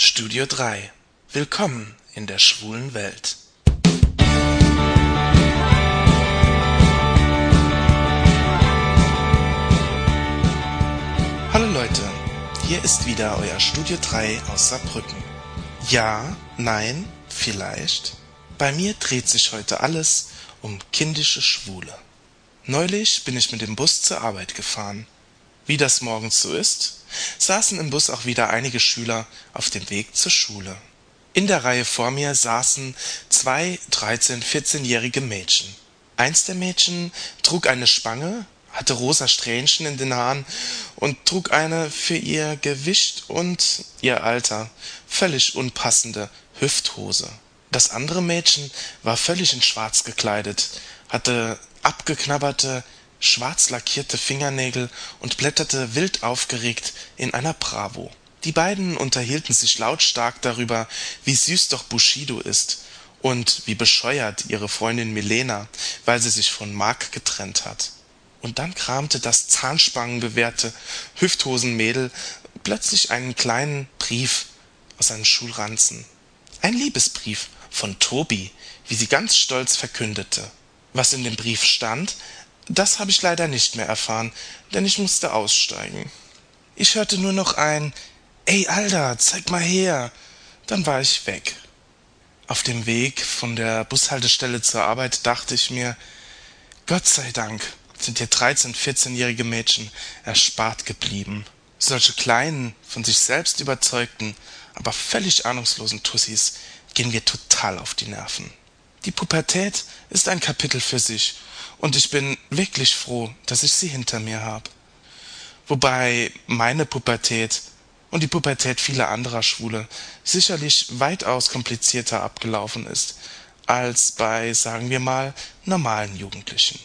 Studio 3 Willkommen in der schwulen Welt. Hallo Leute, hier ist wieder euer Studio 3 aus Saarbrücken. Ja, nein, vielleicht. Bei mir dreht sich heute alles um kindische Schwule. Neulich bin ich mit dem Bus zur Arbeit gefahren. Wie das morgens so ist, saßen im Bus auch wieder einige Schüler auf dem Weg zur Schule. In der Reihe vor mir saßen zwei 13-, 14-jährige Mädchen. Eins der Mädchen trug eine Spange, hatte rosa Strähnchen in den Haaren und trug eine für ihr Gewicht und ihr Alter völlig unpassende Hüfthose. Das andere Mädchen war völlig in Schwarz gekleidet, hatte abgeknabberte schwarz lackierte Fingernägel und blätterte wild aufgeregt in einer Bravo. Die beiden unterhielten sich lautstark darüber, wie süß doch Bushido ist und wie bescheuert ihre Freundin Milena, weil sie sich von Mark getrennt hat. Und dann kramte das zahnspangenbewehrte Hüfthosenmädel plötzlich einen kleinen Brief aus seinen Schulranzen. Ein Liebesbrief von Tobi, wie sie ganz stolz verkündete. Was in dem Brief stand, das habe ich leider nicht mehr erfahren, denn ich musste aussteigen. Ich hörte nur noch ein Ey, Alter, zeig mal her. Dann war ich weg. Auf dem Weg von der Bushaltestelle zur Arbeit dachte ich mir, Gott sei Dank sind dir 13-, 14-jährige Mädchen erspart geblieben. Solche kleinen, von sich selbst überzeugten, aber völlig ahnungslosen Tussis gehen mir total auf die Nerven. Die Pubertät ist ein Kapitel für sich und ich bin wirklich froh, dass ich sie hinter mir habe. Wobei meine Pubertät und die Pubertät vieler anderer Schwule sicherlich weitaus komplizierter abgelaufen ist als bei, sagen wir mal, normalen Jugendlichen.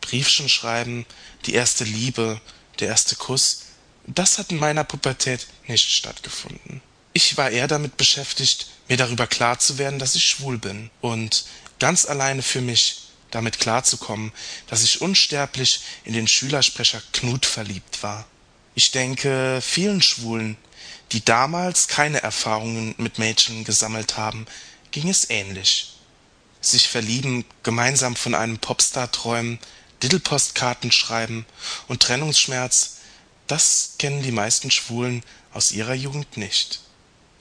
Briefchen schreiben, die erste Liebe, der erste Kuss, das hat in meiner Pubertät nicht stattgefunden. Ich war eher damit beschäftigt, mir darüber klar zu werden, dass ich schwul bin und ganz alleine für mich damit klarzukommen, dass ich unsterblich in den Schülersprecher Knut verliebt war. Ich denke, vielen Schwulen, die damals keine Erfahrungen mit Mädchen gesammelt haben, ging es ähnlich. Sich verlieben, gemeinsam von einem Popstar träumen, Diddlepostkarten schreiben und Trennungsschmerz, das kennen die meisten Schwulen aus ihrer Jugend nicht.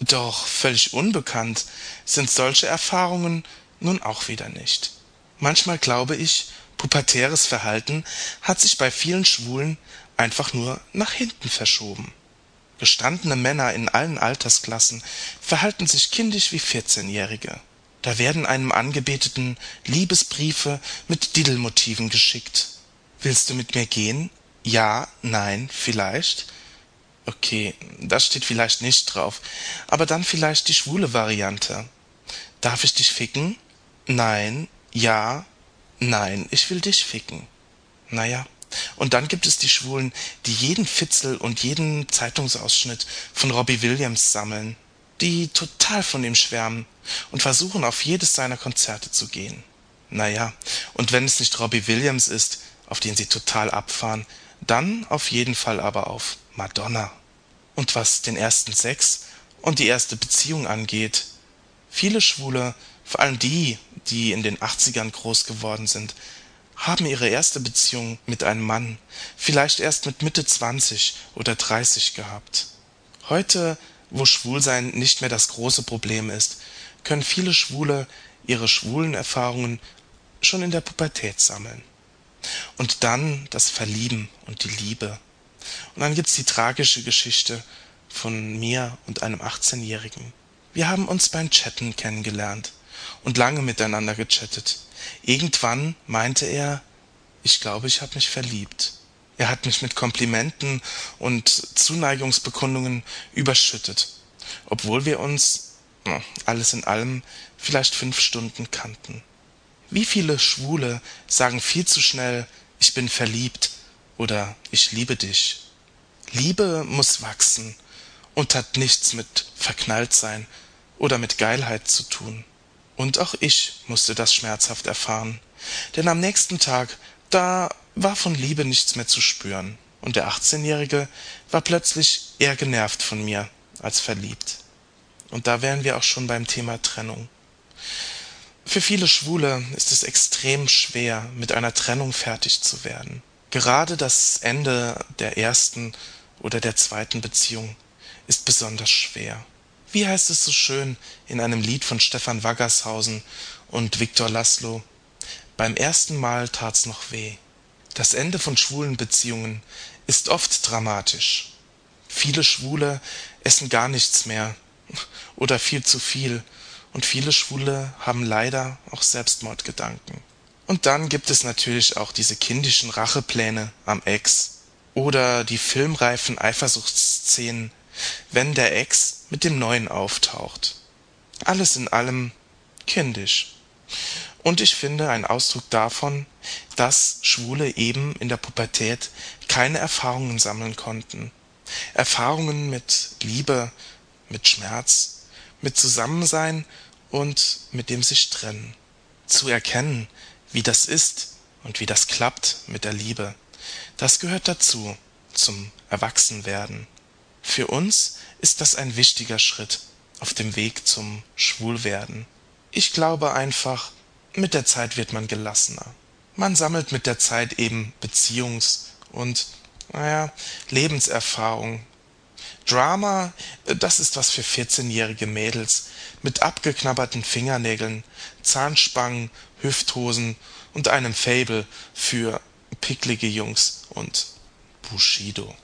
Doch völlig unbekannt sind solche Erfahrungen nun auch wieder nicht. Manchmal glaube ich, pubertäres Verhalten hat sich bei vielen Schwulen einfach nur nach hinten verschoben. Gestandene Männer in allen Altersklassen verhalten sich kindisch wie Vierzehnjährige. Da werden einem Angebeteten Liebesbriefe mit Diddelmotiven geschickt. Willst du mit mir gehen? Ja, nein, vielleicht. Okay, das steht vielleicht nicht drauf, aber dann vielleicht die schwule Variante. Darf ich dich ficken? Nein, ja, nein, ich will dich ficken. Naja, und dann gibt es die Schwulen, die jeden Fitzel und jeden Zeitungsausschnitt von Robbie Williams sammeln, die total von ihm schwärmen und versuchen, auf jedes seiner Konzerte zu gehen. Naja, und wenn es nicht Robbie Williams ist, auf den sie total abfahren, dann auf jeden Fall aber auf Madonna. Und was den ersten Sex und die erste Beziehung angeht, viele Schwule vor allem die, die in den 80ern groß geworden sind, haben ihre erste Beziehung mit einem Mann vielleicht erst mit Mitte 20 oder 30 gehabt. Heute, wo Schwulsein nicht mehr das große Problem ist, können viele Schwule ihre schwulen Erfahrungen schon in der Pubertät sammeln. Und dann das Verlieben und die Liebe. Und dann gibt's die tragische Geschichte von mir und einem 18-Jährigen. Wir haben uns beim Chatten kennengelernt und lange miteinander gechattet. Irgendwann meinte er, ich glaube, ich habe mich verliebt. Er hat mich mit Komplimenten und Zuneigungsbekundungen überschüttet, obwohl wir uns, alles in allem, vielleicht fünf Stunden kannten. Wie viele Schwule sagen viel zu schnell, ich bin verliebt oder ich liebe dich. Liebe muss wachsen und hat nichts mit Verknalltsein oder mit Geilheit zu tun. Und auch ich musste das schmerzhaft erfahren, denn am nächsten Tag, da war von Liebe nichts mehr zu spüren, und der achtzehnjährige war plötzlich eher genervt von mir als verliebt. Und da wären wir auch schon beim Thema Trennung. Für viele Schwule ist es extrem schwer, mit einer Trennung fertig zu werden. Gerade das Ende der ersten oder der zweiten Beziehung ist besonders schwer. Wie heißt es so schön in einem Lied von Stefan Waggershausen und Viktor Laszlo? Beim ersten Mal tat's noch weh. Das Ende von schwulen Beziehungen ist oft dramatisch. Viele Schwule essen gar nichts mehr oder viel zu viel und viele Schwule haben leider auch Selbstmordgedanken. Und dann gibt es natürlich auch diese kindischen Rachepläne am Ex oder die filmreifen Eifersuchtsszenen, wenn der Ex mit dem Neuen auftaucht. Alles in allem kindisch. Und ich finde ein Ausdruck davon, dass Schwule eben in der Pubertät keine Erfahrungen sammeln konnten. Erfahrungen mit Liebe, mit Schmerz, mit Zusammensein und mit dem sich trennen. Zu erkennen, wie das ist und wie das klappt mit der Liebe, das gehört dazu, zum Erwachsenwerden. Für uns ist das ein wichtiger Schritt auf dem Weg zum Schwulwerden. Ich glaube einfach, mit der Zeit wird man gelassener. Man sammelt mit der Zeit eben Beziehungs- und, naja, Lebenserfahrung. Drama, das ist was für 14-jährige Mädels mit abgeknabberten Fingernägeln, Zahnspangen, Hüfthosen und einem Faible für picklige Jungs und Bushido